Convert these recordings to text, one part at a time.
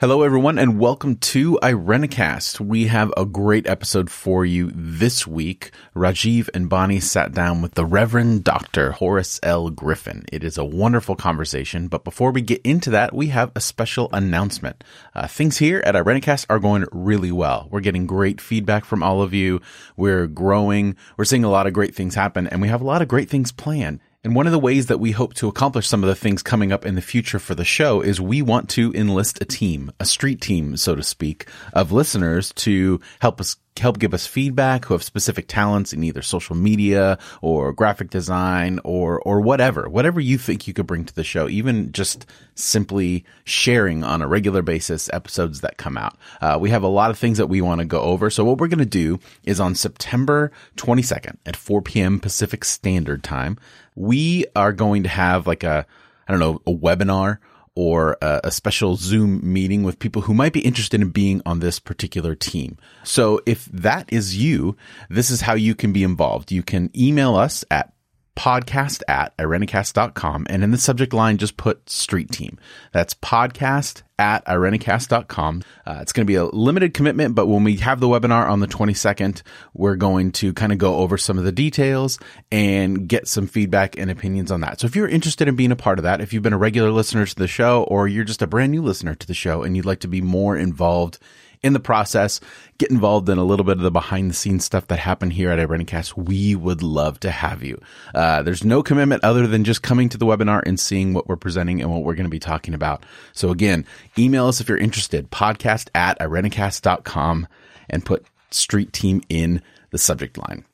Hello, everyone, and welcome to Irenicast. We have a great episode for you this week. Rajeev and Bonnie sat down with the Reverend Dr. Horace L. Griffin. It is a wonderful conversation, but before we get into that, we have a special announcement. Uh, things here at Irenicast are going really well. We're getting great feedback from all of you. We're growing. We're seeing a lot of great things happen, and we have a lot of great things planned. And one of the ways that we hope to accomplish some of the things coming up in the future for the show is we want to enlist a team, a street team, so to speak, of listeners to help us help give us feedback who have specific talents in either social media or graphic design or or whatever whatever you think you could bring to the show even just simply sharing on a regular basis episodes that come out. Uh, we have a lot of things that we want to go over. So what we're going to do is on september 22nd at 4 p.m pacific standard time we are going to have like a i don't know a webinar or a, a, special Zoom meeting with people who might be interested in being on this particular team. So if that is you, this is how you can be involved. You can email us at podcast at irenicast.com and in the subject line just put street team. That's podcast at irenicast.com uh, it's going to be a limited commitment but when we have the webinar on the 22nd we're going to kind of go over some of the details and get some feedback and opinions on that. So if you're interested in being a part of that if you've been a regular listener to the show or you're just a brand new listener to the show and you'd like to be more involved in the process, get involved in a little bit of the behind the scenes stuff that happened here at Irenicast, we would love to have you. Uh, there's no commitment other than just coming to the webinar and seeing what we're presenting and what we're going to be talking about. So again, email us if you're interested, podcast at irenicast.com and put street team in the subject line.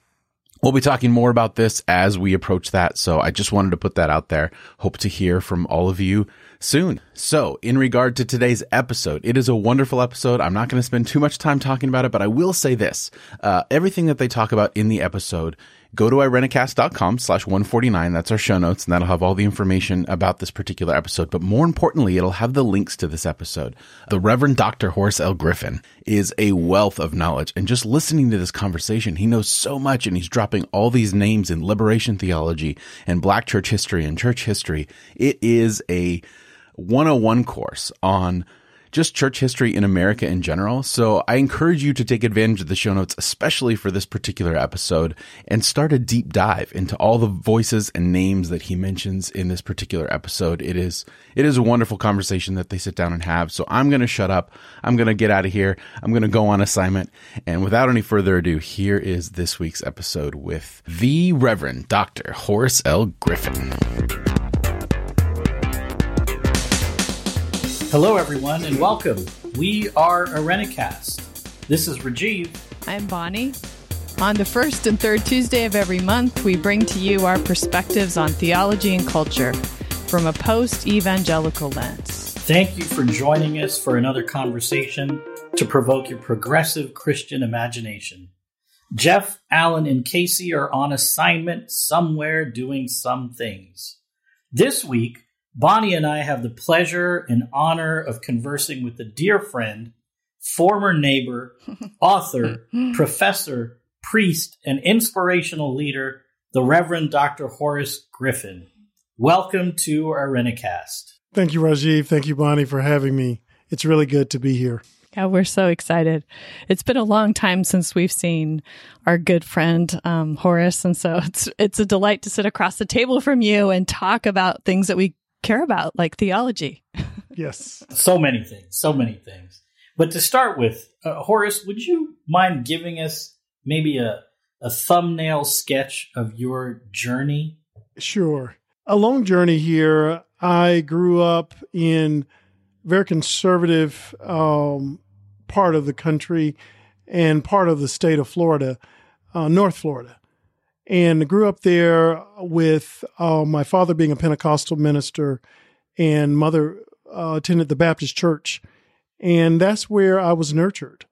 We'll be talking more about this as we approach that. So I just wanted to put that out there. Hope to hear from all of you soon. So, in regard to today's episode, it is a wonderful episode. I'm not going to spend too much time talking about it, but I will say this. Uh, everything that they talk about in the episode, go to irenicast.com slash 149. That's our show notes, and that'll have all the information about this particular episode. But more importantly, it'll have the links to this episode. The Reverend Dr. Horace L. Griffin is a wealth of knowledge. And just listening to this conversation, he knows so much, and he's dropping all these names in liberation theology and black church history and church history. It is a 101 course on just church history in America in general. So I encourage you to take advantage of the show notes, especially for this particular episode, and start a deep dive into all the voices and names that he mentions in this particular episode. It is, it is a wonderful conversation that they sit down and have. So I'm going to shut up. I'm going to get out of here. I'm going to go on assignment. And without any further ado, here is this week's episode with the Reverend Dr. Horace L. Griffin. Hello, everyone, and welcome. We are Irenicast. This is Rajeev. I'm Bonnie. On the first and third Tuesday of every month, we bring to you our perspectives on theology and culture from a post evangelical lens. Thank you for joining us for another conversation to provoke your progressive Christian imagination. Jeff, Alan, and Casey are on assignment somewhere doing some things. This week, Bonnie and I have the pleasure and honor of conversing with a dear friend, former neighbor, author, professor, priest, and inspirational leader, the Reverend Dr. Horace Griffin. Welcome to Irenicast. Thank you, Rajeev. Thank you, Bonnie, for having me. It's really good to be here. Yeah, we're so excited. It's been a long time since we've seen our good friend um, Horace, and so it's it's a delight to sit across the table from you and talk about things that we care about, like theology. yes. So many things, so many things. But to start with, uh, Horace, would you mind giving us maybe a, a thumbnail sketch of your journey? Sure. A long journey here. I grew up in very conservative um, part of the country and part of the state of Florida, uh, North Florida and grew up there with uh, my father being a Pentecostal minister and mother uh, attended the Baptist church. And that's where I was nurtured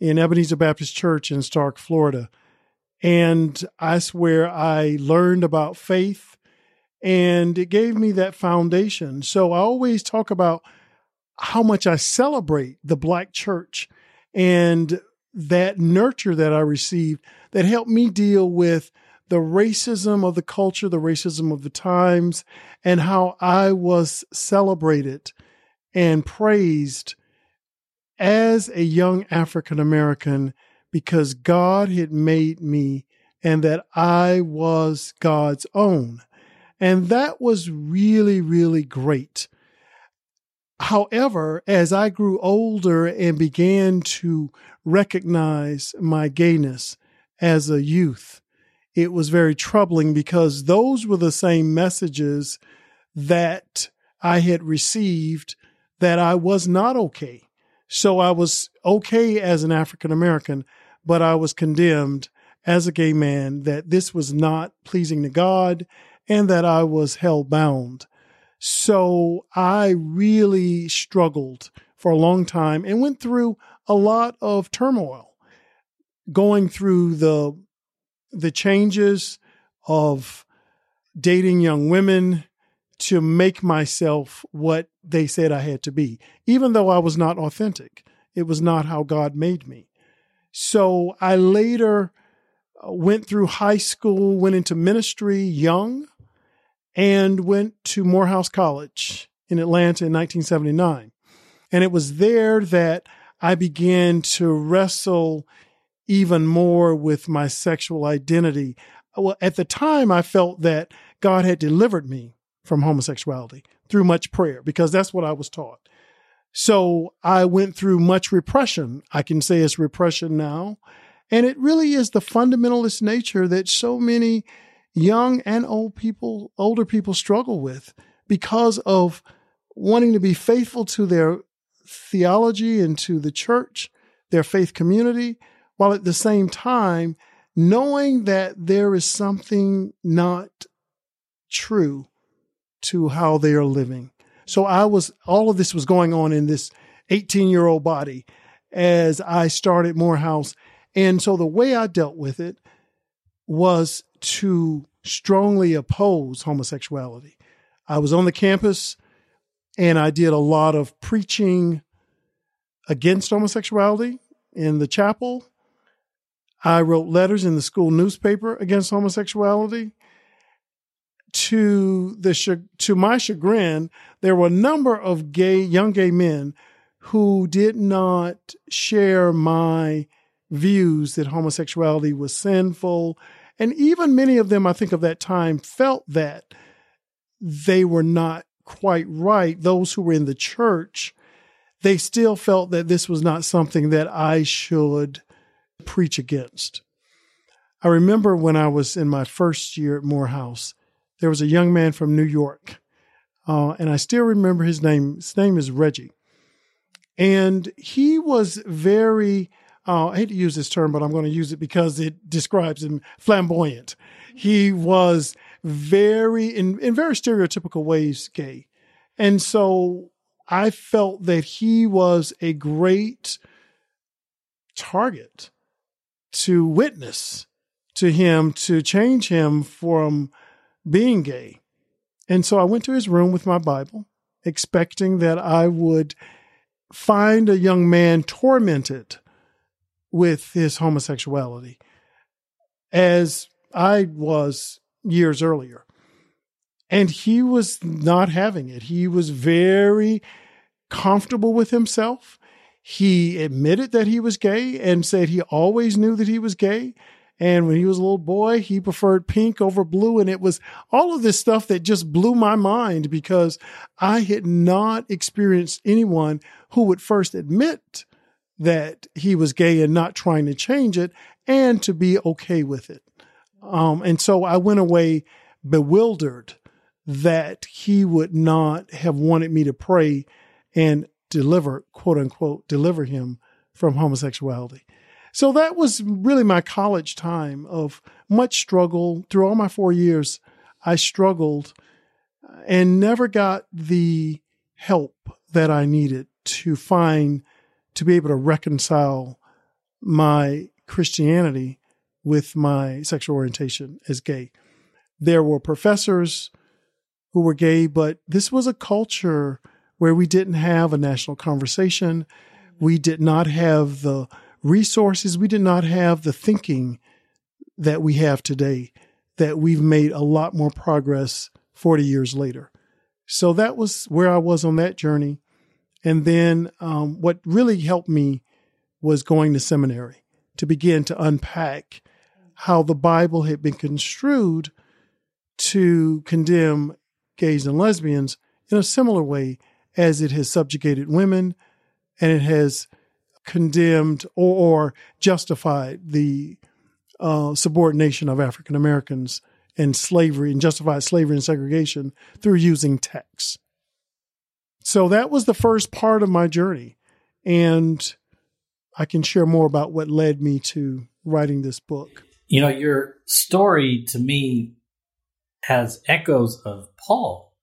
in Ebenezer Baptist Church in Starke, Florida. And that's where I learned about faith and it gave me that foundation. So I always talk about how much I celebrate the Black church and that nurture that I received that helped me deal with the racism of the culture, the racism of the times, and how I was celebrated and praised as a young African American because God had made me and that I was God's own. And that was really, really great. However, as I grew older and began to recognize my gayness as a youth, it was very troubling because those were the same messages that I had received that I was not okay. So I was okay as an African American, but I was condemned as a gay man that this was not pleasing to God and that I was hell bound. So I really struggled for a long time and went through a lot of turmoil going through the the changes of dating young women to make myself what they said I had to be, even though I was not authentic. It was not how God made me. So I later uh, went through high school, went into ministry young, and went to Morehouse College in Atlanta in 1979. And it was there that I began to wrestle even more with my sexual identity. Well, at the time, I felt that God had delivered me from homosexuality through much prayer because that's what I was taught. So I went through much repression. I can say it's repression now. And it really is the fundamentalist nature that so many young and old people, older people struggle with because of wanting to be faithful to their theology and to the church, their faith community, while at the same time knowing that there is something not true to how they are living. So I was, all of this was going on in this 18 year old body as I started Morehouse. And so the way I dealt with it was to strongly oppose homosexuality. I was on the campus and I did a lot of preaching against homosexuality in the chapel. I wrote letters in the school newspaper against homosexuality. To the to my chagrin, there were a number of gay young gay men who did not share my views that homosexuality was sinful, and even many of them, I think, of that time felt that they were not quite right. Those who were in the church, they still felt that this was not something that I should preach against. I remember when I was in my first year at Morehouse, there was a young man from New York, uh, and I still remember his name. His name is Reggie. And he was very, uh, I hate to use this term, but I'm going to use it because it describes him flamboyant. He was very, in, in very stereotypical ways, gay. And so I felt that he was a great target to witness to him to change him from being gay. And so I went to his room with my Bible, expecting that I would find a young man tormented with his homosexuality, as I was years earlier. And he was not having it. He was very comfortable with himself. He admitted that he was gay and said he always knew that he was gay. And when he was a little boy, he preferred pink over blue. And it was all of this stuff that just blew my mind because I had not experienced anyone who would first admit that he was gay and not trying to change it and to be okay with it. Um, and so I went away bewildered that he would not have wanted me to pray and deliver, quote unquote, deliver him from homosexuality. So that was really my college time of much struggle. Through all my four years, I struggled and never got the help that I needed to find, to be able to reconcile my Christianity with my sexual orientation as gay. There were professors who were gay, but this was a culture where we didn't have a national conversation. We did not have the resources. We did not have the thinking that we have today, that we've made a lot more progress 40 years later. So that was where I was on that journey. And then um, what really helped me was going to seminary to begin to unpack how the Bible had been construed to condemn gays and lesbians in a similar way as it has subjugated women and it has condemned or, or justified the uh, subordination of African Americans and slavery and justified slavery and segregation through using texts. So that was the first part of my journey. And I can share more about what led me to writing this book. You know, your story to me has echoes of Paul,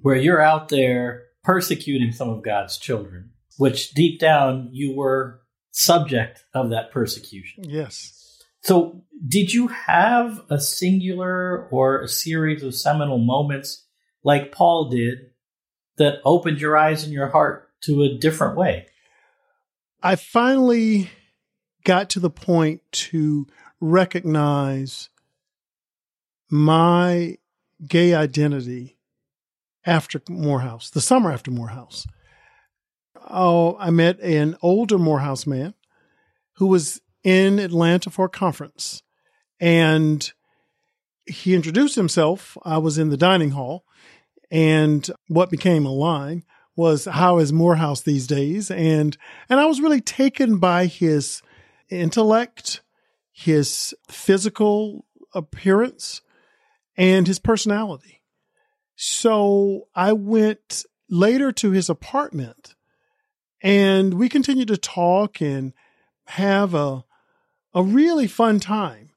where you're out there persecuting some of God's children, which deep down you were subject of that persecution. Yes. So, did you have a singular or a series of seminal moments like Paul did that opened your eyes and your heart to a different way? I finally got to the point to recognize my gay identity after Morehouse, the summer after Morehouse. Oh, I met an older Morehouse man who was in Atlanta for a conference. And he introduced himself. I was in the dining hall. And what became a line was, How is Morehouse these days? And, and I was really taken by his intellect, his physical appearance, and his personality. So I went later to his apartment and we continued to talk and have a a really fun time.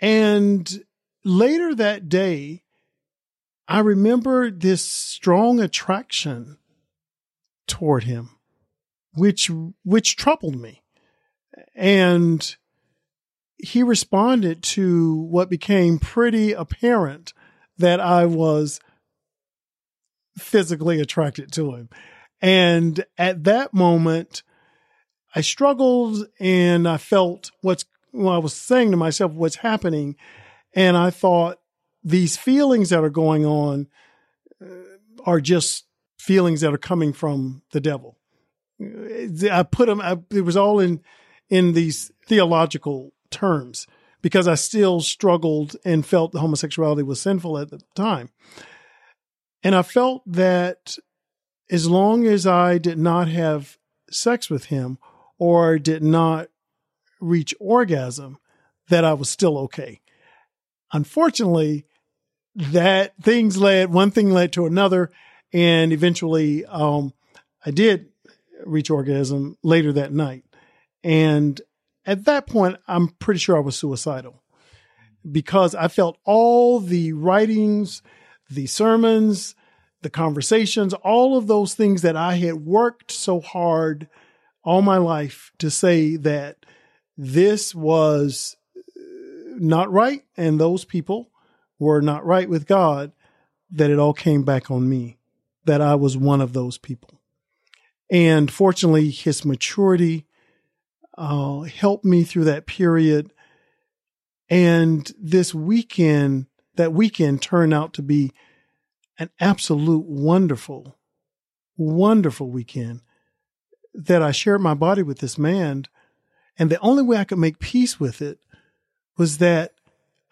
And later that day, I remember this strong attraction toward him, which, which troubled me. And he responded to what became pretty apparent that I was physically attracted to him. And at that moment, I struggled and I felt what's, well, I was saying to myself, what's happening. And I thought these feelings that are going on uh, are just feelings that are coming from the devil. I put them, I, it was all in, in these theological terms because I still struggled and felt the homosexuality was sinful at the time. And I felt that as long as I did not have sex with him or did not reach orgasm, that I was still okay. Unfortunately, that things led, one thing led to another. And eventually, um, I did reach orgasm later that night. And at that point, I'm pretty sure I was suicidal because I felt all the writings, the sermons, the conversations, all of those things that I had worked so hard all my life to say that this was uh, not right and those people were not right with God, that it all came back on me, that I was one of those people. And fortunately, his maturity uh, helped me through that period. And this weekend, that weekend turned out to be an absolute wonderful, wonderful weekend that I shared my body with this man. And the only way I could make peace with it was that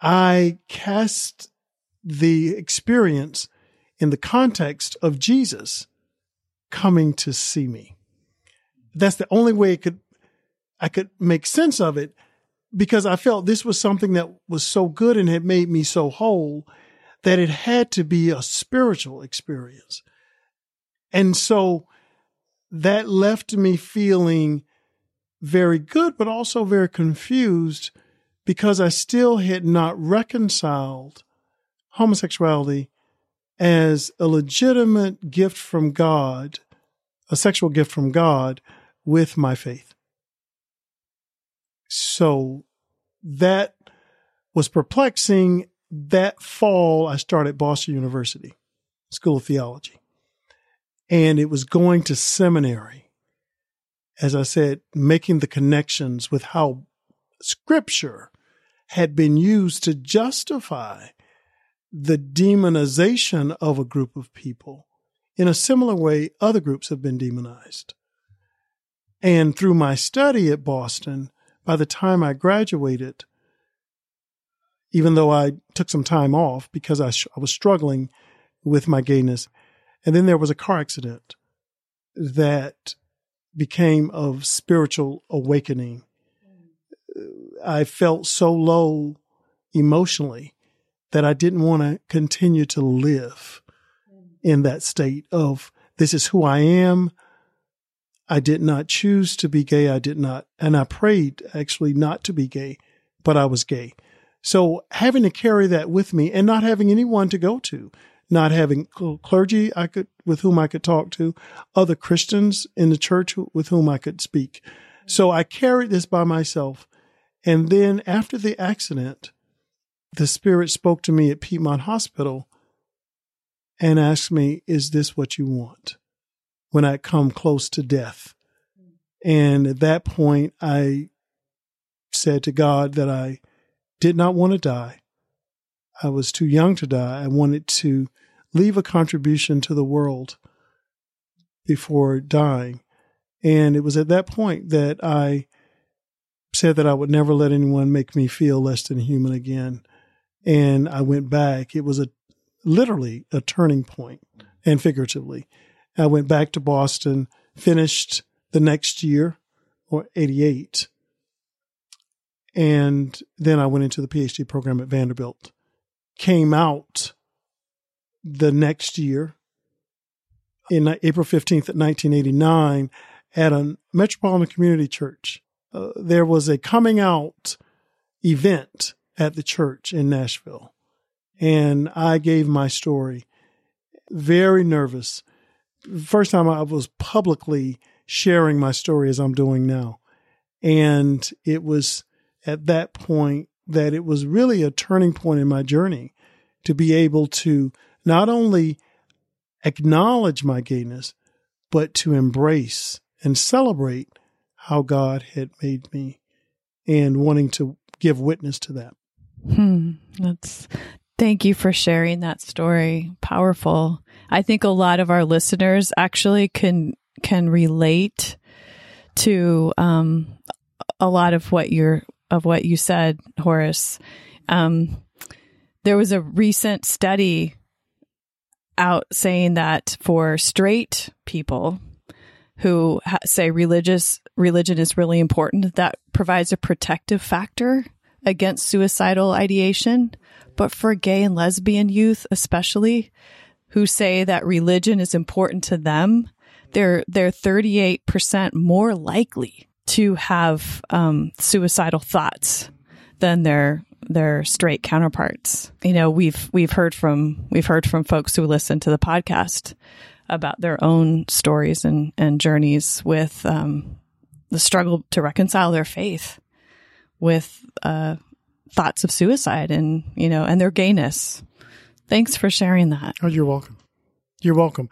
I cast the experience in the context of Jesus coming to see me. That's the only way it could I could make sense of it because I felt this was something that was so good and had made me so whole that it had to be a spiritual experience. And so that left me feeling very good, but also very confused because I still had not reconciled homosexuality as a legitimate gift from God, a sexual gift from God, with my faith. So that was perplexing. That fall, I started Boston University School of Theology and it was going to seminary. As I said, making the connections with how scripture had been used to justify the demonization of a group of people in a similar way, other groups have been demonized. And through my study at Boston, by the time I graduated, even though I took some time off because I, sh- I was struggling with my gayness, and then there was a car accident that became of spiritual awakening. Uh, I felt so low emotionally that I didn't want to continue to live in that state of this is who I am. I did not choose to be gay. I did not, and I prayed actually not to be gay, but I was gay. So having to carry that with me and not having anyone to go to, not having clergy I could with whom I could talk to, other Christians in the church with whom I could speak. So I carried this by myself. And then after the accident, the spirit spoke to me at Piedmont Hospital and asked me, Is this what you want? When I come close to death. And at that point, I said to God that I did not want to die. I was too young to die. I wanted to leave a contribution to the world before dying. And it was at that point that I said that I would never let anyone make me feel less than human again. And I went back. It was a literally a turning point and figuratively. I went back to Boston, finished the next year or 88. And then I went into the PhD program at Vanderbilt, came out the next year in April 15th of 1989 at a Metropolitan Community Church. Uh, there was a coming out event at the church in Nashville. And I gave my story very nervous. First time I was publicly sharing my story as I'm doing now. And it was at that point that it was really a turning point in my journey to be able to not only acknowledge my gayness, but to embrace and celebrate how God had made me and wanting to give witness to that. Hmm. That's thank you for sharing that story. Powerful. I think a lot of our listeners actually can can relate to um, a lot of what you're of what you said, Horace. Um, there was a recent study out saying that for straight people who ha- say religious religion is really important, that provides a protective factor against suicidal ideation. But for gay and lesbian youth, especially, who say that religion is important to them, they're they're 38% more likely to have um, suicidal thoughts than their their straight counterparts. You know, we've we've heard from we've heard from folks who listen to the podcast about their own stories and and journeys with um, the struggle to reconcile their faith with uh, thoughts of suicide and you know and their gayness. Thanks for sharing that. Oh, you're welcome. You're welcome.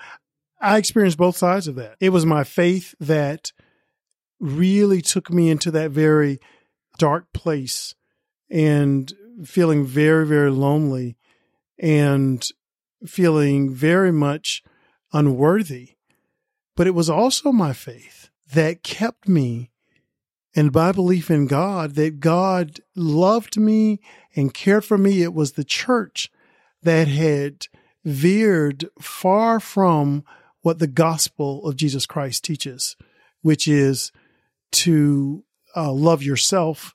I experienced both sides of that. It was my faith that really took me into that very dark place and feeling very, very lonely and feeling very much unworthy. But it was also my faith that kept me and my belief in God that God loved me and cared for me. It was the church that had veered far from what the gospel of Jesus Christ teaches, which is to uh, love yourself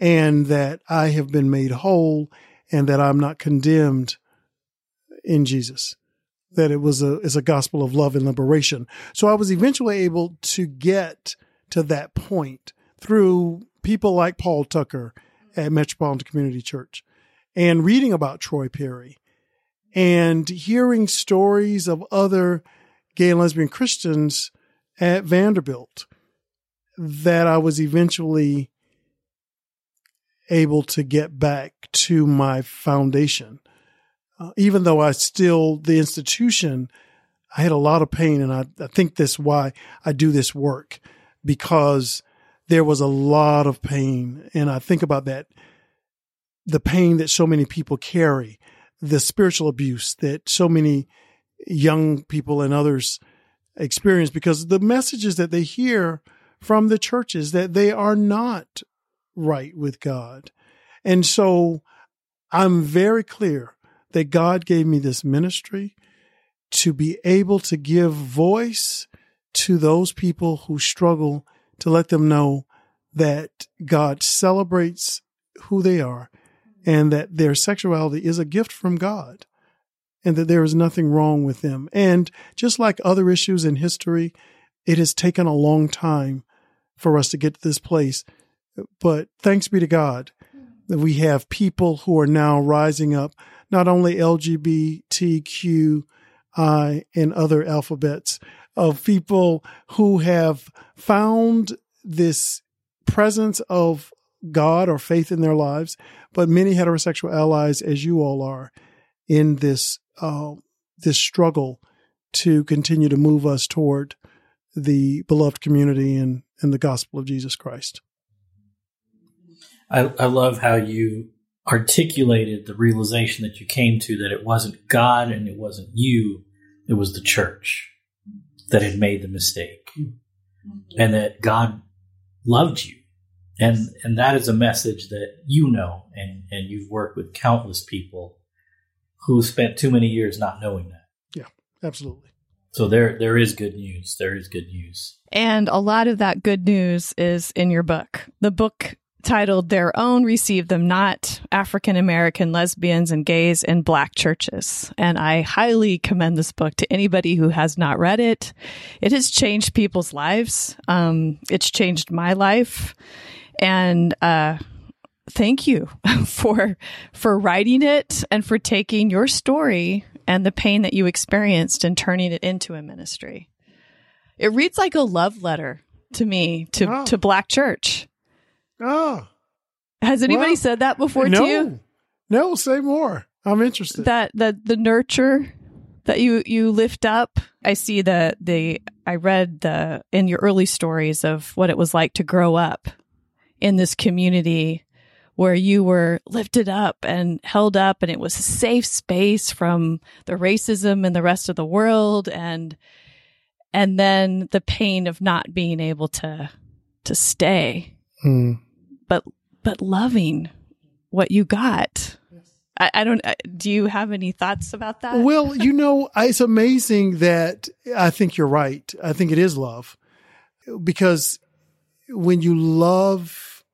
and that I have been made whole and that I'm not condemned in Jesus. That it was a is a gospel of love and liberation. So I was eventually able to get to that point through people like Paul Tucker at Metropolitan Community Church and reading about Troy Perry and hearing stories of other gay and lesbian Christians at Vanderbilt that I was eventually able to get back to my foundation. Uh, even though I still, the institution, I had a lot of pain. And I, I think that's why I do this work because there was a lot of pain. And I think about that the pain that so many people carry, the spiritual abuse that so many young people and others experience because the messages that they hear from the churches that they are not right with God. And so I'm very clear that God gave me this ministry to be able to give voice to those people who struggle to let them know that God celebrates who they are and that their sexuality is a gift from God and that there is nothing wrong with them. And just like other issues in history, it has taken a long time for us to get to this place. But thanks be to God that we have people who are now rising up, not only LGBTQI and other alphabets of people who have found this presence of God or faith in their lives, but many heterosexual allies, as you all are, in this uh, this struggle to continue to move us toward the beloved community and, and the gospel of Jesus Christ. I, I love how you articulated the realization that you came to that it wasn't God and it wasn't you, it was the church that had made the mistake. And that God loved you. And and that is a message that you know and, and you've worked with countless people who spent too many years not knowing that. Yeah, absolutely. So there there is good news. There is good news. And a lot of that good news is in your book. The book titled Their Own Receive Them Not African American Lesbians and Gays in Black Churches. And I highly commend this book to anybody who has not read it. It has changed people's lives. Um, it's changed my life. And, uh, thank you for for writing it and for taking your story and the pain that you experienced and turning it into a ministry. It reads like a love letter to me to Oh. to Black Church. Oh, Has anybody Well, said that before no, to you? no, say more. I'm interested. That the the nurture that you you lift up. I see the the I read the in your early stories of what it was like to grow up in this community where you were lifted up and held up and it was a safe space from the racism and the rest of the world and and then the pain of not being able to to stay Hmm. but but loving what you got I, I don't I- do you have any thoughts about that Well, you know, it's amazing that I think you're right. I think it is love because when you love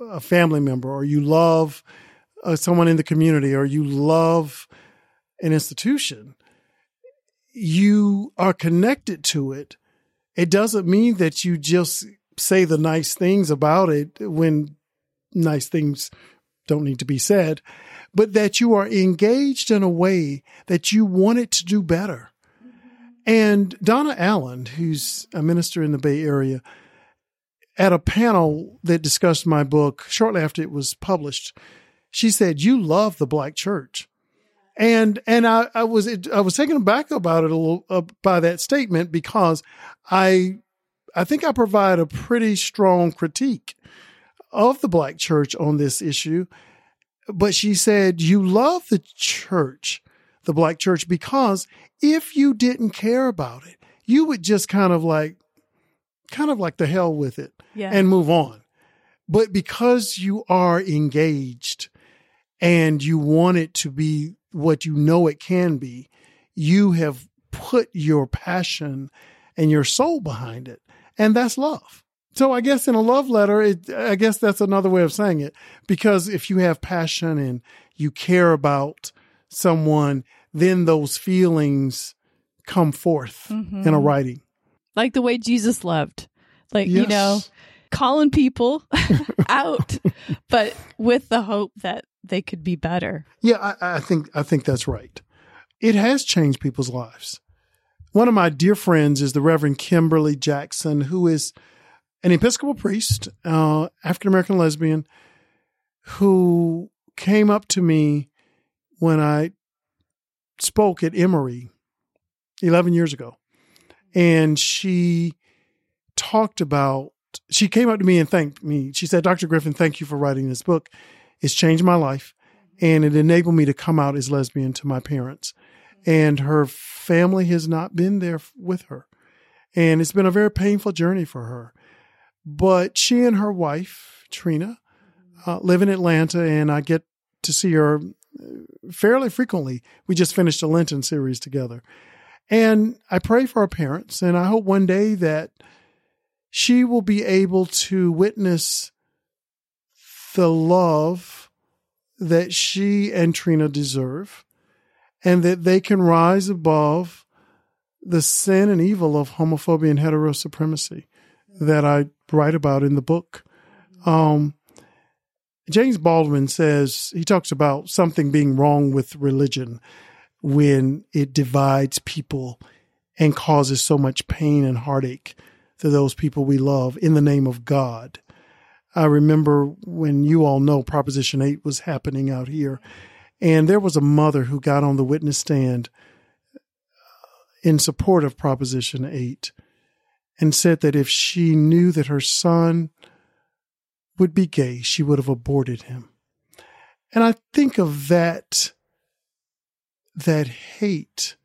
a family member or you love uh, someone in the community or you love an institution, you are connected to it. It doesn't mean that you just say the nice things about it when nice things don't need to be said, but that you are engaged in a way that you want it to do better. And Donna Allen, who's a minister in the Bay Area, at a panel that discussed my book shortly after it was published, she said, "You love the black church," and and I, I was I was taken aback about it a little uh, by that statement because I I think I provide a pretty strong critique of the black church on this issue. But she said, You love the church, the black church, because if you didn't care about it, you would just kind of like, kind of like the hell with it yeah and move on. But because you are engaged and you want it to be what you know it can be, you have put your passion and your soul behind it. And that's love. So I guess in a love letter, it, I guess that's another way of saying it. Because if you have passion and you care about someone, then those feelings come forth Mhm. in a writing. like the way Jesus loved like you know Yes. Calling people out but with the hope that they could be better Yeah, I, I think I think that's right. It has changed people's lives. One of my dear friends is the Reverend Kimberly Jackson, who is an Episcopal priest, uh, African American lesbian, who came up to me when I spoke at Emory 11 years ago. And she talked about, she came up to me and thanked me. She said, Dr. Griffin, thank you for writing this book. It's changed my life and it enabled me to come out as lesbian to my parents. and her family has not been there with her. And it's been a very painful journey for her. But she and her wife, Trina, uh, live in Atlanta, and I get to see her uh, fairly frequently. We just finished a Lenten series together. And I pray for her parents, and I hope one day that she will be able to witness the love that she and Trina deserve, and that they can rise above the sin and evil of homophobia and heterosupremacy that I write about in the book. Um, James Baldwin says he talks about something being wrong with religion when it divides people and causes so much pain and heartache to those people we love in the name of God. I remember when you all know Proposition 8 was happening out here, and there was a mother who got on the witness stand uh, in support of Proposition 8 and said that if she knew that her son would be gay, she would have aborted him. And I think of that, that hate,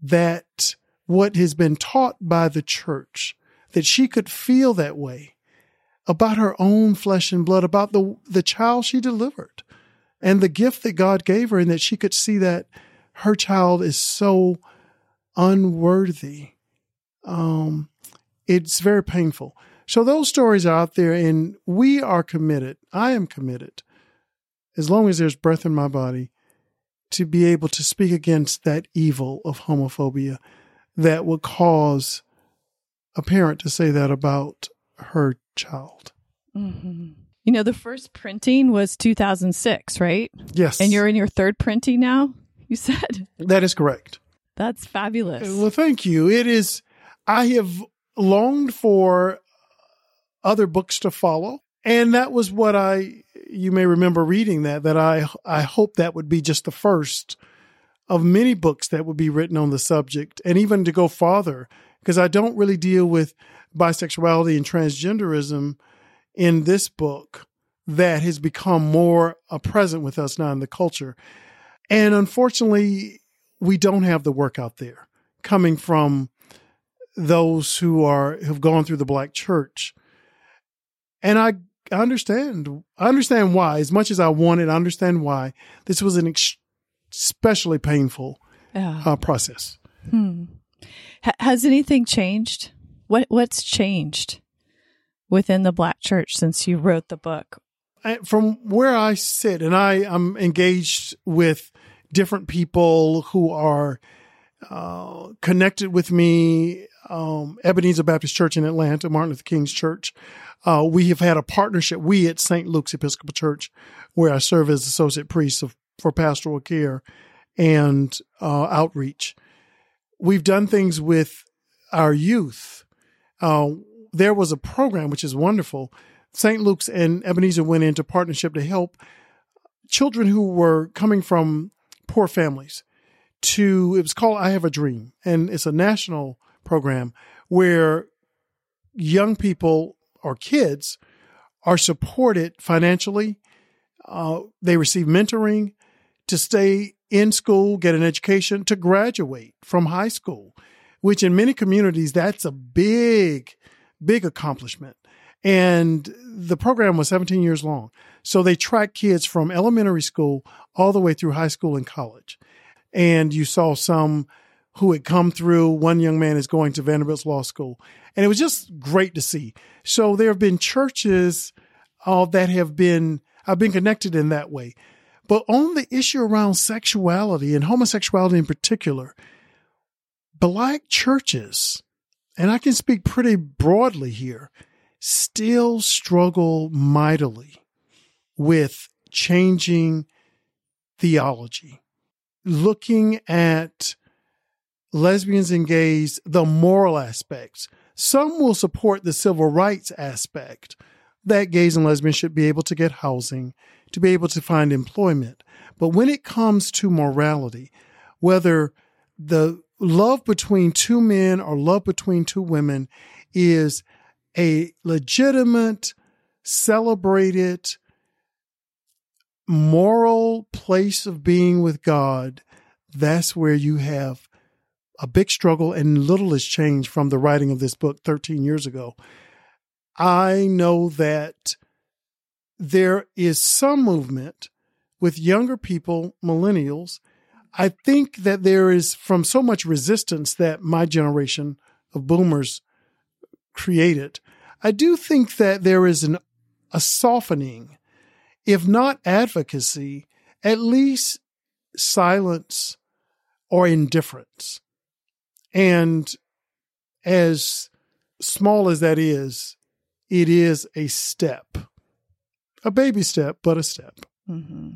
that what has been taught by the church, that she could feel that way about her own flesh and blood, about the, the child she delivered and the gift that God gave her, and that she could see that her child is so unworthy. Um, it's very painful. So those stories are out there, and we are committed. I am committed, as long as there's breath in my body, to be able to speak against that evil of homophobia that would cause a parent to say that about her child. Mm-hmm. You know, the first printing was 2006, right? Yes. And you're in your third printing now, you said? That is correct. That's fabulous. Well, thank you. It is, I have longed for other books to follow. And that was what I, you may remember reading that, that I, I hope that would be just the first of many books that would be written on the subject. And even to go farther, because I don't really deal with bisexuality and transgenderism in this book that has become more uh, present with us now in the culture. And unfortunately, we don't have the work out there coming from those who are have gone through the black church and I understand. I understand why. As much as I wanted, I understand why. This was an ex- especially painful uh, process. Hmm. H- has anything changed? What What's changed within the Black Church since you wrote the book? I, from where I sit, and I am engaged with different people who are uh, connected with me. Um, Ebenezer Baptist Church in Atlanta, Martin Luther King's church. Uh, we have had a partnership, we at St. Luke's Episcopal Church, where I serve as associate priest of, for pastoral care and uh, outreach. We've done things with our youth. Uh, there was a program which is wonderful. St. Luke's and Ebenezer went into partnership to help children who were coming from poor families to it was called I Have a Dream and it's a national program where young people or kids are supported financially. Uh, they receive mentoring to stay in school, get an education, to graduate from high school, which in many communities, that's a big, big accomplishment. And the program was 17 years long. So they tracked kids from elementary school all the way through high school and college. And you saw some who had come through. One young man is going to Vanderbilt's law school. And it was just great to see. So there have been churches uh, that have been, I've been connected in that way. But on the issue around sexuality and homosexuality in particular, black churches, and I can speak pretty broadly here, still struggle mightily with changing theology, looking at lesbians and gays, the moral aspects. Some will support the civil rights aspect that gays and lesbians should be able to get housing, to be able to find employment. But when it comes to morality, whether the love between two men or love between two women is a legitimate, celebrated, moral place of being with God, that's where you have a big struggle and little has changed from the writing of this book 13 years ago. I know that there is some movement with younger people, millennials. I think that there is from so much resistance that my generation of boomers created. I do think that there is an, a softening, if not advocacy, at least silence or indifference. And as small as that is, it is a step, a baby step, but a step. Mm-hmm.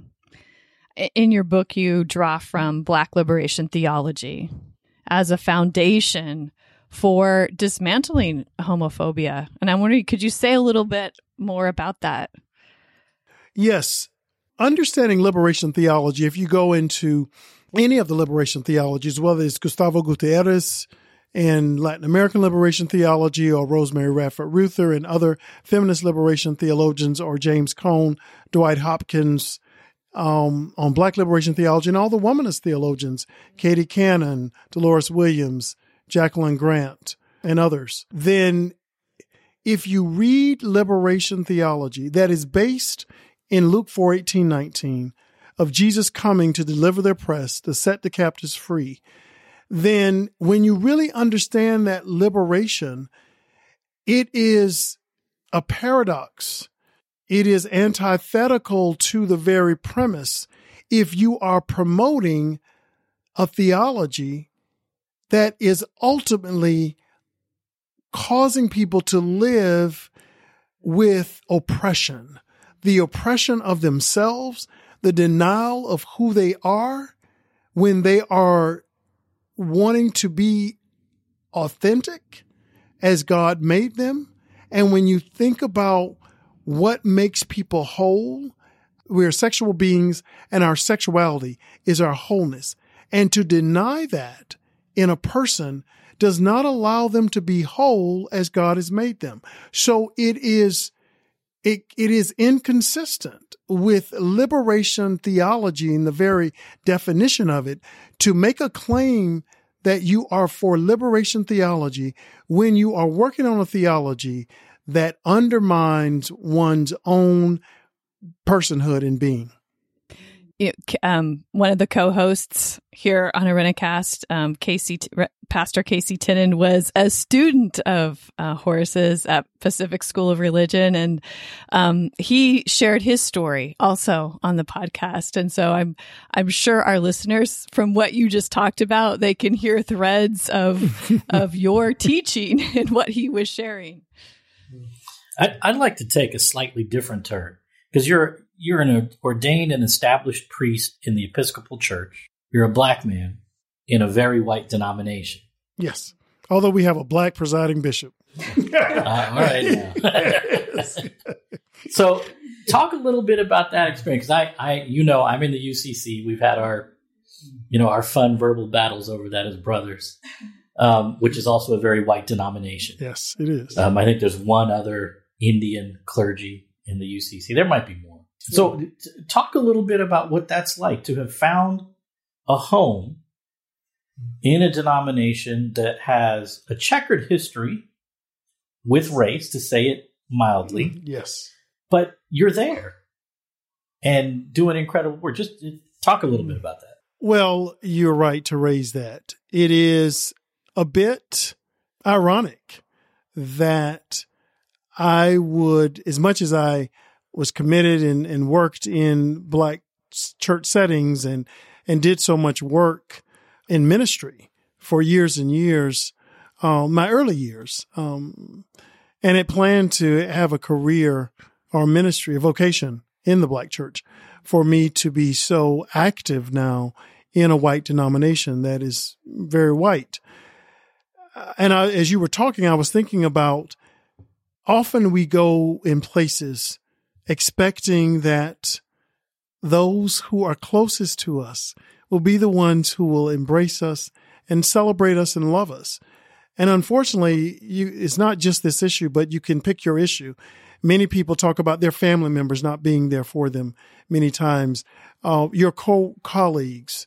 In your book, you draw from Black liberation theology as a foundation for dismantling homophobia. And I'm wondering, could you say a little bit more about that? Yes. Understanding liberation theology, if you go into any of the liberation theologies, whether it's Gustavo Gutierrez in Latin American liberation theology or Rosemary Radford Ruether, and other feminist liberation theologians or James Cone, Dwight Hopkins um, on black liberation theology and all the womanist theologians, Katie Cannon, Delores Williams, Jacqueline Grant, and others, then if you read liberation theology that is based in Luke 4 18, 19, of Jesus coming to deliver the oppressed, to set the captives free, then when you really understand that liberation, it is a paradox. It is antithetical to the very premise if you are promoting a theology that is ultimately causing people to live with oppression, the oppression of themselves, the denial of who they are when they are wanting to be authentic as God made them. And when you think about what makes people whole, we are sexual beings and our sexuality is our wholeness. And to deny that in a person does not allow them to be whole as God has made them. So it is, it, it is inconsistent with liberation theology in the very definition of it to make a claim that you are for liberation theology when you are working on a theology that undermines one's own personhood and being um, one of the co-hosts here on Irenicast, um, Casey, Pastor Casey Tinnen, was a student of uh, Horace's at Pacific School of Religion, and um, he shared his story also on the podcast. And so I'm I'm sure our listeners, from what you just talked about, they can hear threads of of your teaching and what he was sharing. I'd, I'd like to take a slightly different turn because you're you're an ordained and established priest in the Episcopal Church. You're a black man in a very white denomination. Yes. Although we have a black presiding bishop. uh, all right. so, talk a little bit about that experience. I, I, you know, I'm in the UCC. We've had our, you know, our fun verbal battles over that as brothers, um, which is also a very white denomination. Yes, it is. Um, I think there's one other Indian clergy in the UCC. There might be more. So, talk a little bit about what that's like to have found a home in a denomination that has a checkered history with race, to say it mildly. Mm-hmm. Yes. But you're there and doing incredible work. Just talk a little bit about that. Well, you're right to raise that. It is a bit ironic that I would, as much as I was committed and, and worked in black church settings and, and did so much work in ministry for years and years, uh, my early years. Um, and it planned to have a career or ministry, a vocation in the black church for me to be so active now in a white denomination that is very white. And I, as you were talking, I was thinking about often we go in places expecting that those who are closest to us will be the ones who will embrace us and celebrate us and love us. And unfortunately, you, it's not just this issue, but you can pick your issue. Many people talk about their family members not being there for them many times. Uh, your co colleagues,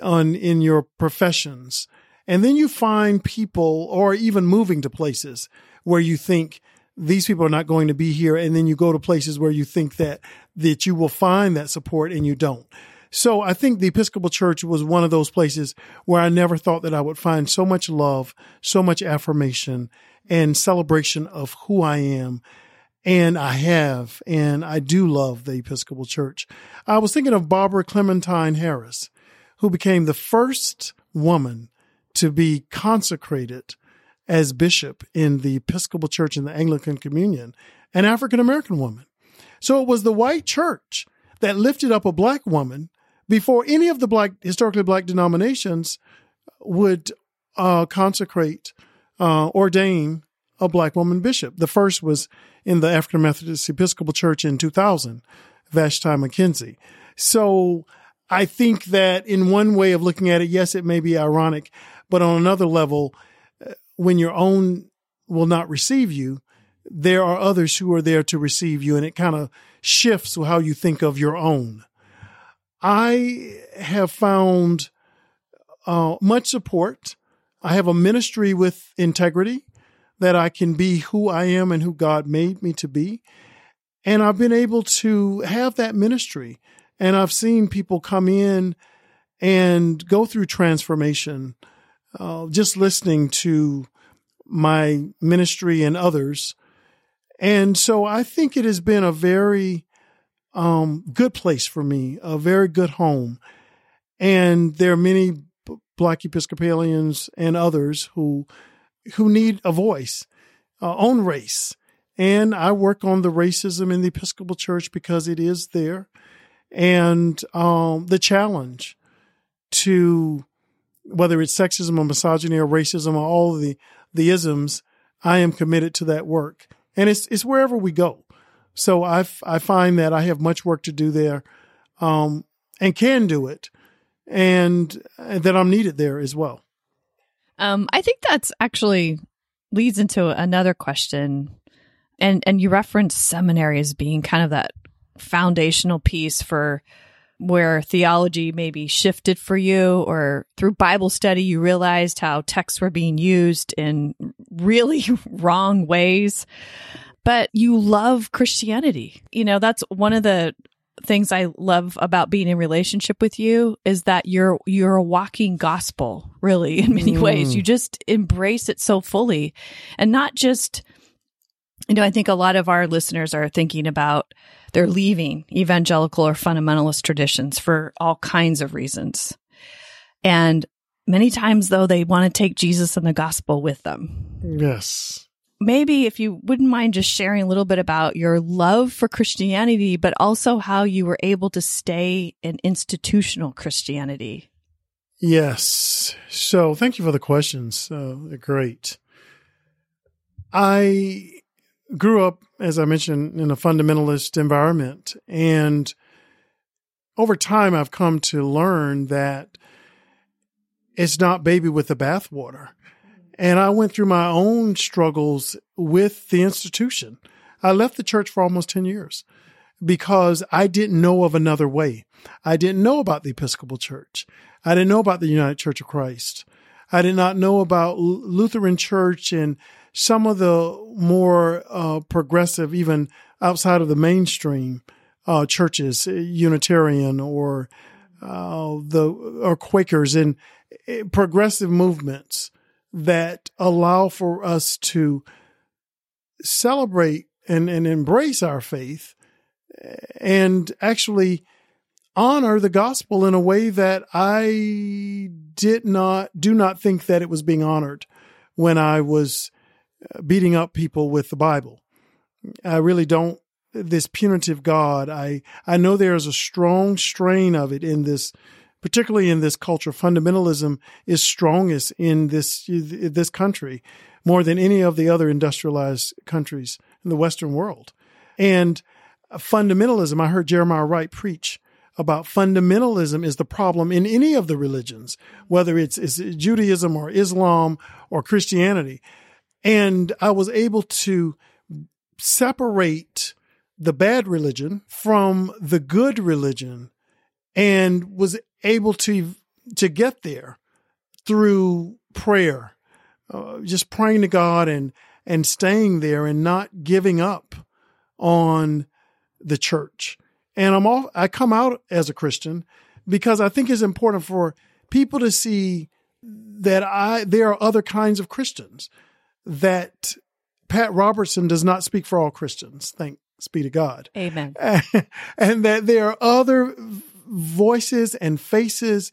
on in your professions. And then you find people or even moving to places where you think these people are not going to be here. And then you go to places where you think that, that you will find that support and you don't. So I think the Episcopal Church was one of those places where I never thought that I would find so much love, so much affirmation and celebration of who I am. And I have, and I do love the Episcopal Church. I was thinking of Barbara Clementine Harris, who became the first woman to be consecrated as bishop in the Episcopal Church in the Anglican Communion, an African American woman. So it was the white church that lifted up a black woman before any of the black, historically black denominations would uh, consecrate, uh, ordain a black woman bishop. The first was in the African Methodist Episcopal Church in 2000, Vashti McKenzie. So I think that in one way of looking at it, yes, it may be ironic, but on another level, when your own will not receive you, there are others who are there to receive you, and it kind of shifts how you think of your own. I have found uh, much support. I have a ministry with integrity that I can be who I am and who God made me to be. And I've been able to have that ministry. And I've seen people come in and go through transformation uh, just listening to my ministry and others. And so I think it has been a very um, good place for me, a very good home. And there are many Black Episcopalians and others who who need a voice, uh, own race. And I work on the racism in the Episcopal Church because it is there, and um, the challenge to whether it's sexism or misogyny or racism or all the the isms, I am committed to that work, and it's it's wherever we go. So I I find that I have much work to do there, um, and can do it, and that I'm needed there as well. Um, I think that's actually leads into another question, and and you reference seminary as being kind of that foundational piece for where theology maybe shifted for you or through Bible study you realized how texts were being used in really wrong ways but you love Christianity. You know, that's one of the things I love about being in relationship with you is that you're you're a walking gospel, really, in many mm. ways. You just embrace it so fully. And not just you know, I think a lot of our listeners are thinking about they're leaving evangelical or fundamentalist traditions for all kinds of reasons. And many times though they want to take Jesus and the gospel with them. Yes maybe if you wouldn't mind just sharing a little bit about your love for Christianity, but also how you were able to stay in institutional Christianity. Yes. So thank you for the questions. Uh, they're great. I grew up, as I mentioned, in a fundamentalist environment. And over time, I've come to learn that it's not baby with the bathwater. And I went through my own struggles with the institution. I left the church for almost 10 years because I didn't know of another way. I didn't know about the Episcopal Church. I didn't know about the United Church of Christ. I did not know about Lutheran Church and some of the more uh, progressive, even outside of the mainstream uh, churches, Unitarian or uh, the or Quakers and eh, progressive movements that allow for us to celebrate and, and embrace our faith and actually honor the gospel in a way that I did not, do not think that it was being honored when I was beating up people with the Bible. I really don't, this punitive God, I, I know there is a strong strain of it in this particularly in this culture, fundamentalism is strongest in this this country more than any of the other industrialized countries in the Western world. And fundamentalism, I heard Jeremiah Wright preach about fundamentalism is the problem in any of the religions, whether it's, it's Judaism or Islam or Christianity. And I was able to separate the bad religion from the good religion and was able to to get there through prayer, uh, just praying to God and and staying there and not giving up on the church. And I'm all I come out as a Christian because I think it's important for people to see that I there are other kinds of Christians that Pat Robertson does not speak for all Christians. Thanks be to God. Amen. and that there are other voices and faces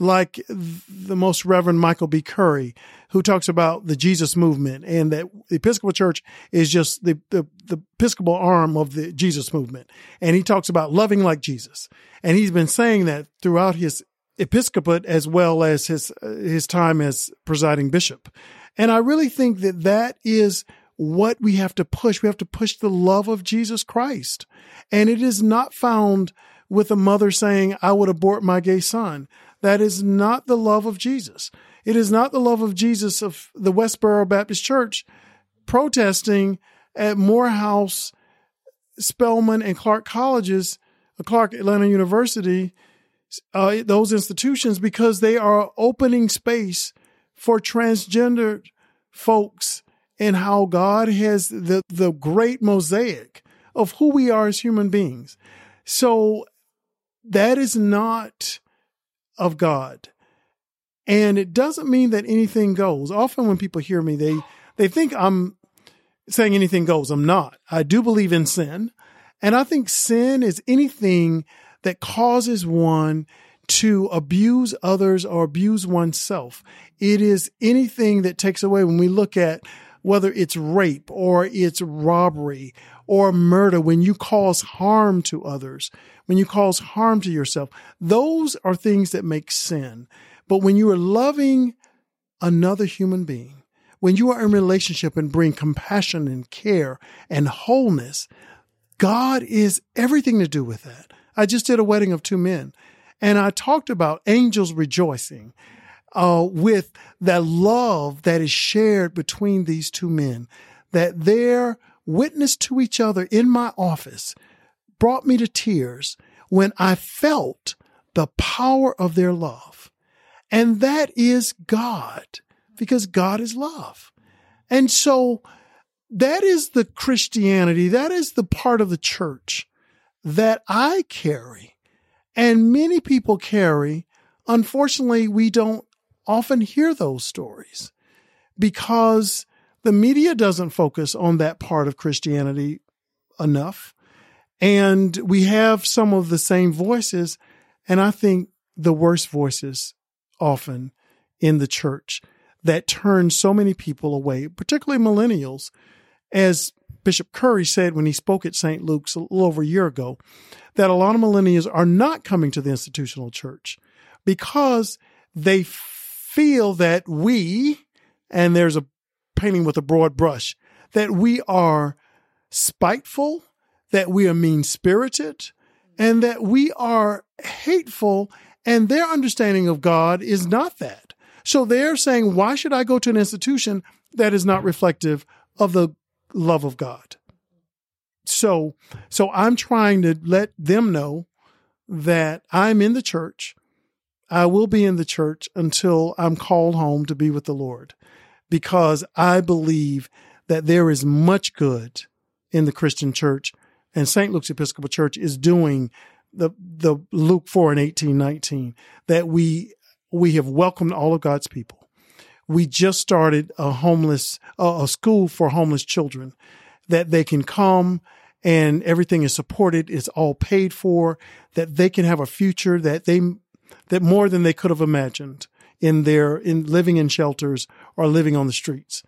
like the most Reverend Michael B. Curry, who talks about the Jesus movement and that the Episcopal Church is just the, the, the Episcopal arm of the Jesus movement. And he talks about loving like Jesus. And he's been saying that throughout his episcopate as well as his, his time as presiding bishop. And I really think that that is what we have to push. We have to push the love of Jesus Christ. And it is not found with a mother saying, I would abort my gay son. That is not the love of Jesus. It is not the love of Jesus of the Westboro Baptist Church protesting at Morehouse, Spelman, and Clark colleges, uh, Clark Atlanta University, uh, those institutions, because they are opening space for transgender folks and how God has the, the great mosaic of who we are as human beings. So that is not of God. And it doesn't mean that anything goes. Often when people hear me, they, they think I'm saying anything goes. I'm not. I do believe in sin. And I think sin is anything that causes one to abuse others or abuse oneself. It is anything that takes away when we look at whether it's rape or it's robbery or murder, when you cause harm to others, when you cause harm to yourself, those are things that make sin. But when you are loving another human being, when you are in relationship and bring compassion and care and wholeness, God is everything to do with that. I just did a wedding of two men and I talked about angels rejoicing uh, with that love that is shared between these two men, that their witness to each other in my office brought me to tears when I felt the power of their love. And that is God, because God is love. And so that is the Christianity, that is the part of the church that I carry and many people carry. Unfortunately, we don't often hear those stories because the media doesn't focus on that part of Christianity enough. And we have some of the same voices, and I think the worst voices often in the church that turn so many people away, particularly millennials. As Bishop Curry said when he spoke at St. Luke's a little over a year ago, that a lot of millennials are not coming to the institutional church because they feel that we, and there's a painting with a broad brush, that we are spiteful, that we are mean spirited, and that we are hateful. And their understanding of God is not that. So they're saying, why should I go to an institution that is not reflective of the love of God? So, so I'm trying to let them know that I'm in the church. I will be in the church until I'm called home to be with the Lord because I believe that there is much good in the Christian church and St. Luke's Episcopal Church is doing the, the Luke 4 and 18, 19, that we, we have welcomed all of God's people. We just started a homeless, uh, a school for homeless children that they can come and everything is supported. It's all paid for that they can have a future that they, that more than they could have imagined in their in living in shelters or living on the streets.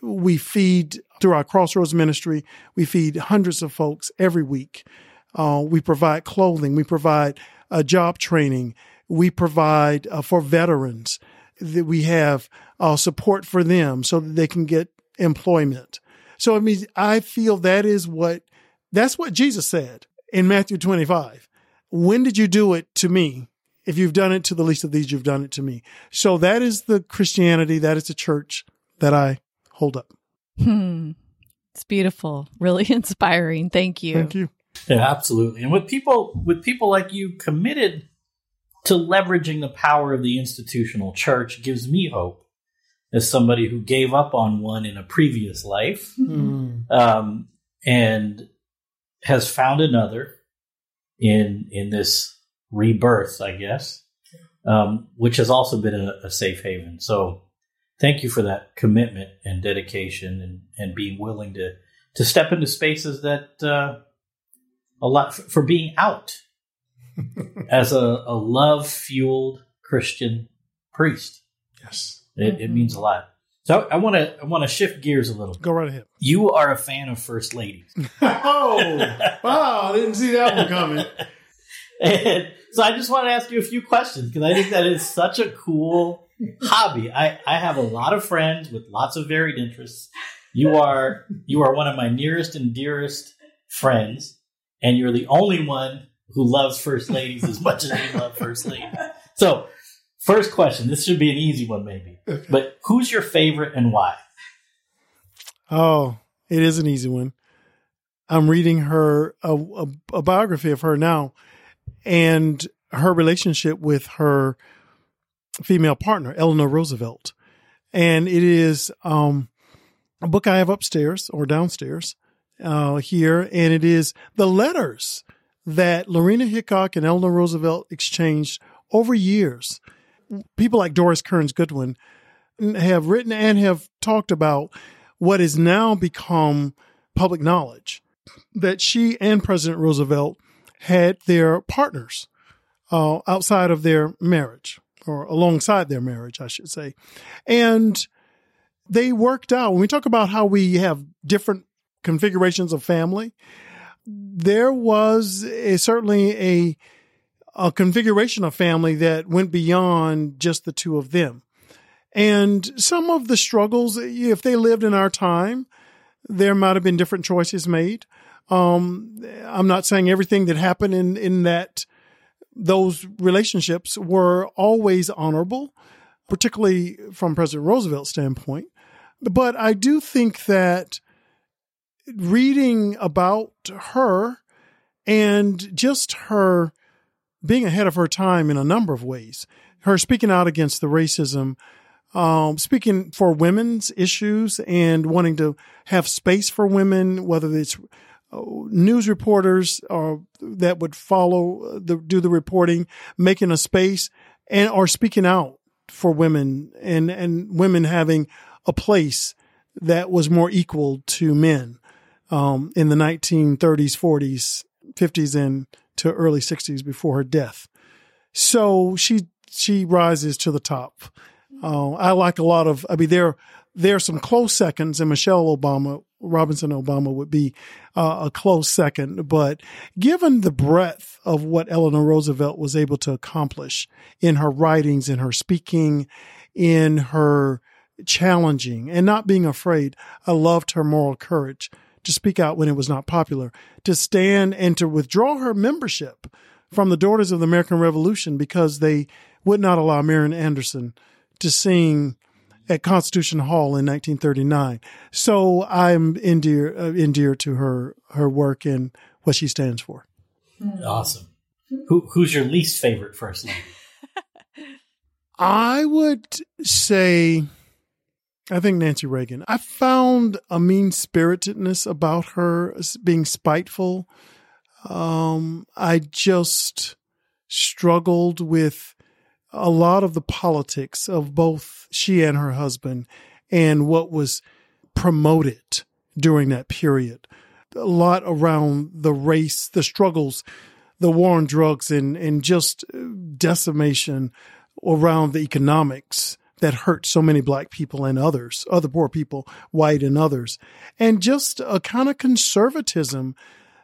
We feed through our Crossroads ministry. We feed hundreds of folks every week. Uh, we provide clothing. We provide uh, job training. We provide uh, for veterans that we have uh, support for them so that they can get employment. So I mean, I feel that is what that's what Jesus said in Matthew 25. When did you do it to me? If you've done it to the least of these, you've done it to me. So that is the Christianity, that is the church that I hold up. Hmm. It's beautiful, really inspiring. Thank you. Thank you. Yeah, absolutely. And with people with people like you committed to leveraging the power of the institutional church gives me hope as somebody who gave up on one in a previous life Mm. um, and has found another in in this rebirth, I guess, um, which has also been a, a safe haven. So, thank you for that commitment and dedication, and and being willing to to step into spaces that uh, a lot for being out as a, a love fueled Christian priest. Yes. It, it mm-hmm. means a lot. So I want to I want to shift gears a little. Go right ahead. You are a fan of first ladies. oh, wow. I didn't see that one coming. And so I just want to ask you a few questions because I think that is such a cool hobby. I, I have a lot of friends with lots of varied interests. You are you are one of my nearest and dearest friends, and you're the only one who loves first ladies as much as you love first ladies. So, first question. This should be an easy one, maybe. Okay. But who's your favorite and why? Oh, it is an easy one. I'm reading her a, a, a biography of her now, and her relationship with her female partner, Eleanor Roosevelt, and it is um, a book I have upstairs or downstairs uh, here, and it is the letters that Lorena Hickok and Eleanor Roosevelt exchanged over years. People like Doris Kearns Goodwin have written and have talked about what has now become public knowledge that she and President Roosevelt had their partners uh, outside of their marriage or alongside their marriage, I should say. And they worked out. When we talk about how we have different configurations of family, there was a, certainly a a configuration of family that went beyond just the two of them. And some of the struggles, if they lived in our time, there might have been different choices made. Um, I'm not saying everything that happened in, in that those relationships were always honorable, particularly from President Roosevelt's standpoint. But I do think that reading about her and just her being ahead of her time in a number of ways, her speaking out against the racism, um, speaking for women's issues and wanting to have space for women, whether it's uh, news reporters or that would follow the do the reporting, making a space and or speaking out for women and and women having a place that was more equal to men um, in the 1930s, 40s, 50s, and to early 60s before her death. So she she rises to the top. Uh, I like a lot of. I mean, there there are some close seconds, and Michelle Obama, Robinson Obama would be uh, a close second. But given the breadth of what Eleanor Roosevelt was able to accomplish in her writings, in her speaking, in her challenging and not being afraid, I loved her moral courage to speak out when it was not popular, to stand and to withdraw her membership from the Daughters of the American Revolution because they would not allow Marian Anderson to sing at Constitution Hall in 1939. So I'm endeared, uh, endeared to her her work and what she stands for. Awesome. Who, who's your least favorite first lady? I would say, I think Nancy Reagan. I found a mean spiritedness about her, being spiteful. Um, I just struggled with a lot of the politics of both she and her husband and what was promoted during that period. A lot around the race, the struggles, the war on drugs, and, and just decimation around the economics that hurt so many black people and others, other poor people, white and others, and just a kind of conservatism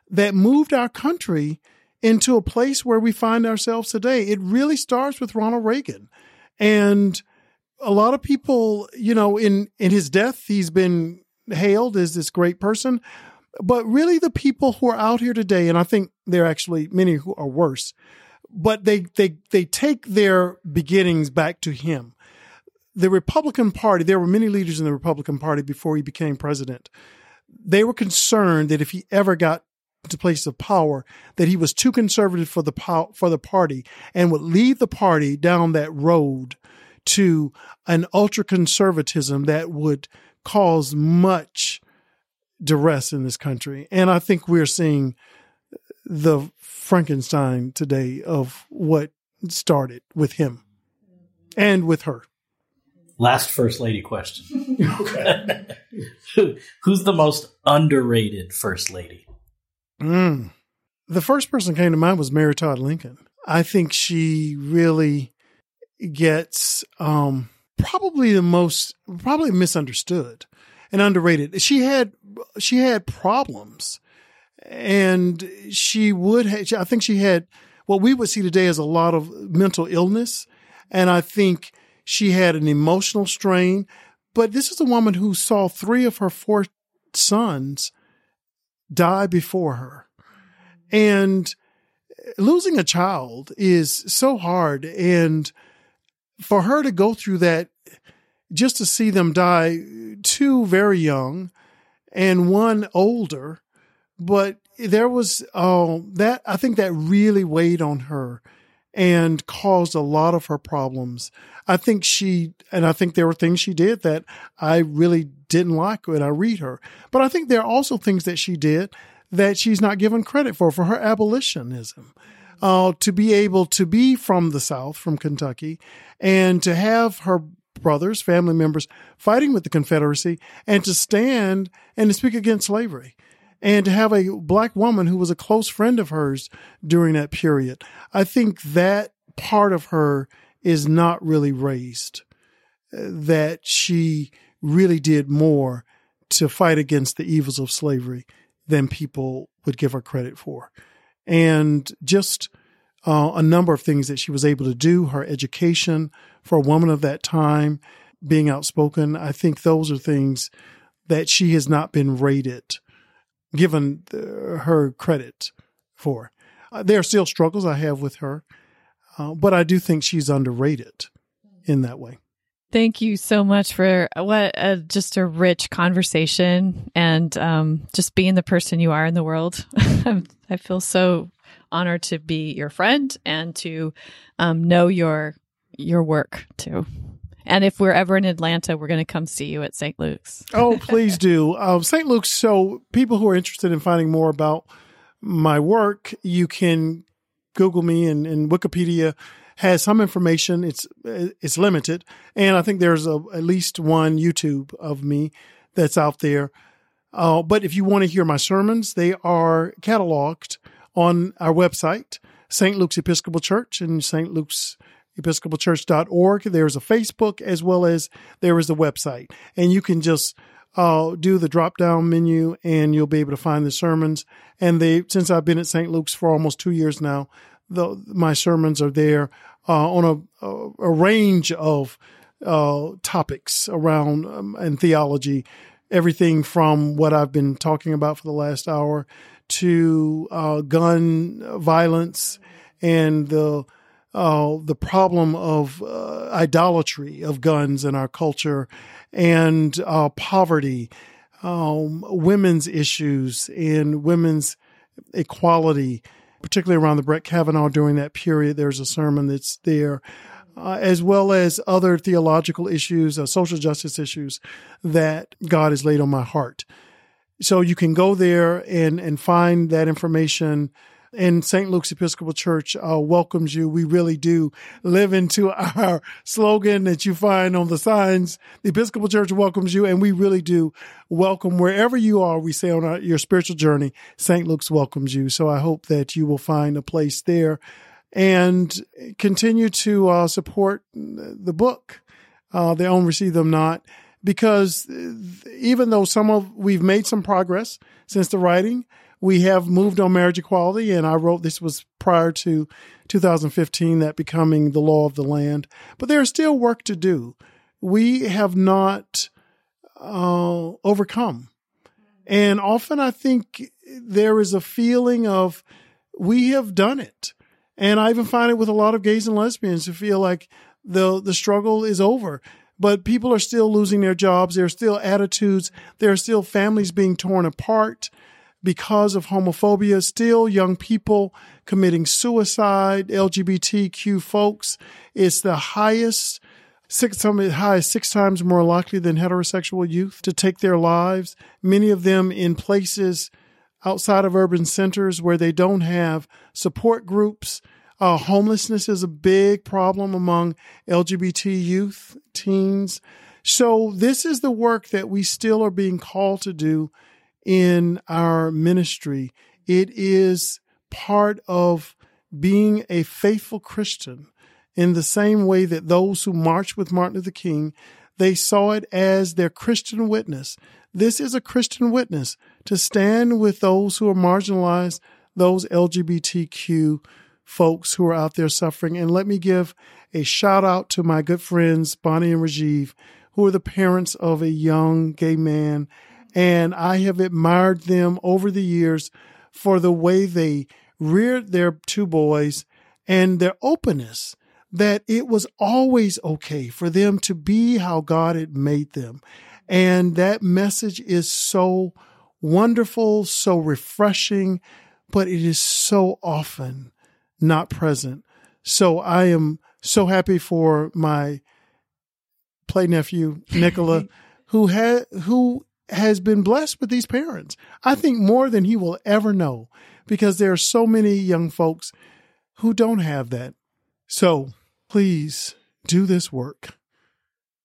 that moved our country into a place where we find ourselves today. It really starts with Ronald Reagan. And a lot of people, you know, in, in his death, he's been hailed as this great person. But really, the people who are out here today, and I think there are actually many who are worse, but they, they, they take their beginnings back to him. The Republican Party, there were many leaders in the Republican Party before he became president. They were concerned that if he ever got to places of power that he was too conservative for the for the party and would lead the party down that road to an ultra conservatism that would cause much duress in this country. And I think we're seeing the Frankenstein today of what started with him and with her. Last First Lady question. Okay, Who's the most underrated First Lady? Mm. The first person came to mind was Mary Todd Lincoln. I think she really gets um, probably the most probably misunderstood and underrated. She had she had problems, and she would. Have, I think she had what we would see today as a lot of mental illness, and I think she had an emotional strain. But this is a woman who saw three of her four sons die before her, and losing a child is so hard and for her to go through that just to see them die two very young and one older but there was uh, that i think that really weighed on her and caused a lot of her problems. I think she and i think there were things she did that i really didn't like when i read her. But i think there are also things that she did that she's not given credit for for her abolitionism. Uh, to be able to be from the South, from Kentucky, and to have her brothers, family members fighting with the Confederacy, and to stand and to speak against slavery, and to have a black woman who was a close friend of hers during that period. I think that part of her is not really raised, that she really did more to fight against the evils of slavery than people would give her credit for and just uh, a number of things that she was able to do, her education for a woman of that time, being outspoken. I think those are things that she has not been rated, given her credit for. Uh, there are still struggles I have with her, uh, but I do think she's underrated in that way. Thank you so much for what a, just a rich conversation and um, just being the person you are in the world. I feel so honored to be your friend and to um, know your your work too. And if we're ever in Atlanta, we're going to come see you at St. Luke's. oh, please do. Uh, St. Luke's. So people who are interested in finding more about my work, you can Google me and, and Wikipedia has some information. It's it's limited, and I think there's a, at least one YouTube of me that's out there. Uh, but if you want to hear my sermons, they are cataloged on our website, St. Luke's Episcopal Church and St. Luke's episcopalchurch.org. There's a Facebook as well as there is a website. And you can just uh, do the drop down menu and you'll be able to find the sermons. And they, since I've been at St. Luke's for almost two years now, the, my sermons are there uh, on a, a, range of uh, topics around um, and theology, everything from what I've been talking about for the last hour to uh, gun violence and the uh, the problem of uh, idolatry of guns in our culture and uh, poverty, um, women's issues and women's equality particularly around the Brett Kavanaugh during that period. There's a sermon that's there. Uh, as well as other theological issues, uh, social justice issues that God has laid on my heart. So you can go there and, and find that information and St. Luke's Episcopal Church uh, welcomes you. We really do live into our slogan that you find on the signs. The Episcopal Church welcomes you, and we really do welcome wherever you are. We say on our, your spiritual journey, St. Luke's welcomes you. So I hope that you will find a place there and continue to uh, support the book. Uh, their own receive them not because even though some of we've made some progress since the writing, we have moved on marriage equality, and I wrote this was prior to 2015, that becoming the law of the land. But there's still work to do. We have not uh, overcome. And often I think there is a feeling of we have done it. And I even find it with a lot of gays and lesbians who feel like the the struggle is over. But people are still losing their jobs. There are still attitudes. There are still families being torn apart because of homophobia. Still, young people committing suicide, LGBTQ folks. It's the highest, six, high, six times more likely than heterosexual youth to take their lives. Many of them in places outside of urban centers where they don't have support groups. Uh, homelessness is a big problem among LGBT youth, teens. So this is the work that we still are being called to do in our ministry. It is part of being a faithful Christian in the same way that those who marched with Martin Luther King, they saw it as their Christian witness. This is a Christian witness to stand with those who are marginalized, those LGBTQ folks who are out there suffering. And let me give a shout out to my good friends, Bonnie and Rajeev, who are the parents of a young gay man. And I have admired them over the years for the way they reared their two boys and their openness that it was always okay for them to be how God had made them. And that message is so wonderful, so refreshing, but it is so often not present. So I am so happy for my play nephew, Nicola, who had, who has been blessed with these parents. I think more than he will ever know because there are so many young folks who don't have that. So please do this work.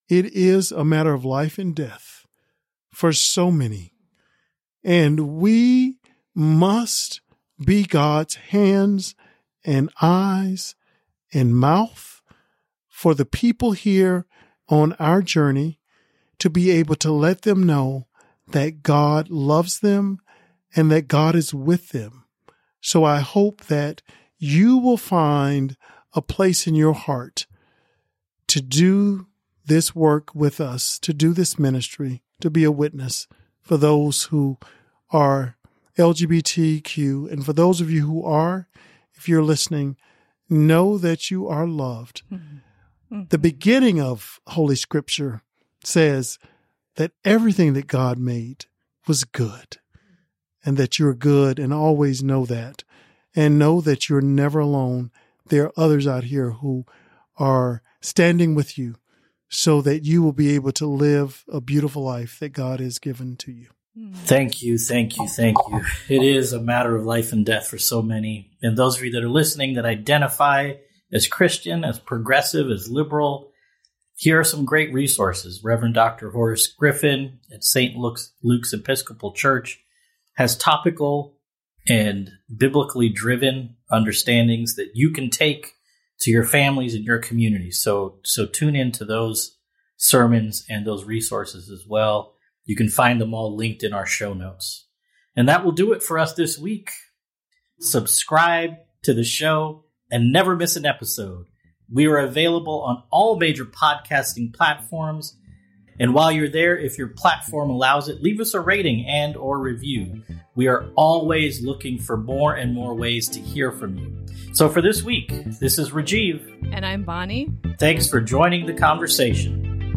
It is a matter of life and death for so many. And we must be God's hands and eyes and mouth for the people here on our journey to be able to let them know that God loves them and that God is with them. So I hope that you will find a place in your heart to do this work with us, to do this ministry, to be a witness for those who are LGBTQ. And for those of you who are, if you're listening, know that you are loved. Mm-hmm. The beginning of Holy Scripture says that everything that God made was good and that you're good and always know that and know that you're never alone. There are others out here who are standing with you so that you will be able to live a beautiful life that God has given to you. Hmm. Thank you, thank you, thank you. It is a matter of life and death for so many. And those of you that are listening that identify as Christian, as progressive, as liberal, here are some great resources. Reverend Dr. Horace Griffin at St. Luke's, Luke's Episcopal Church has topical and biblically driven understandings that you can take to your families and your communities. So, so tune into those sermons and those resources as well. You can find them all linked in our show notes. And that will do it for us this week. Subscribe to the show and never miss an episode. We are available on all major podcasting platforms. And while you're there, if your platform allows it, leave us a rating and or review. We are always looking for more and more ways to hear from you. So for this week, this is Rajeev. And I'm Bonnie. Thanks for joining the conversation.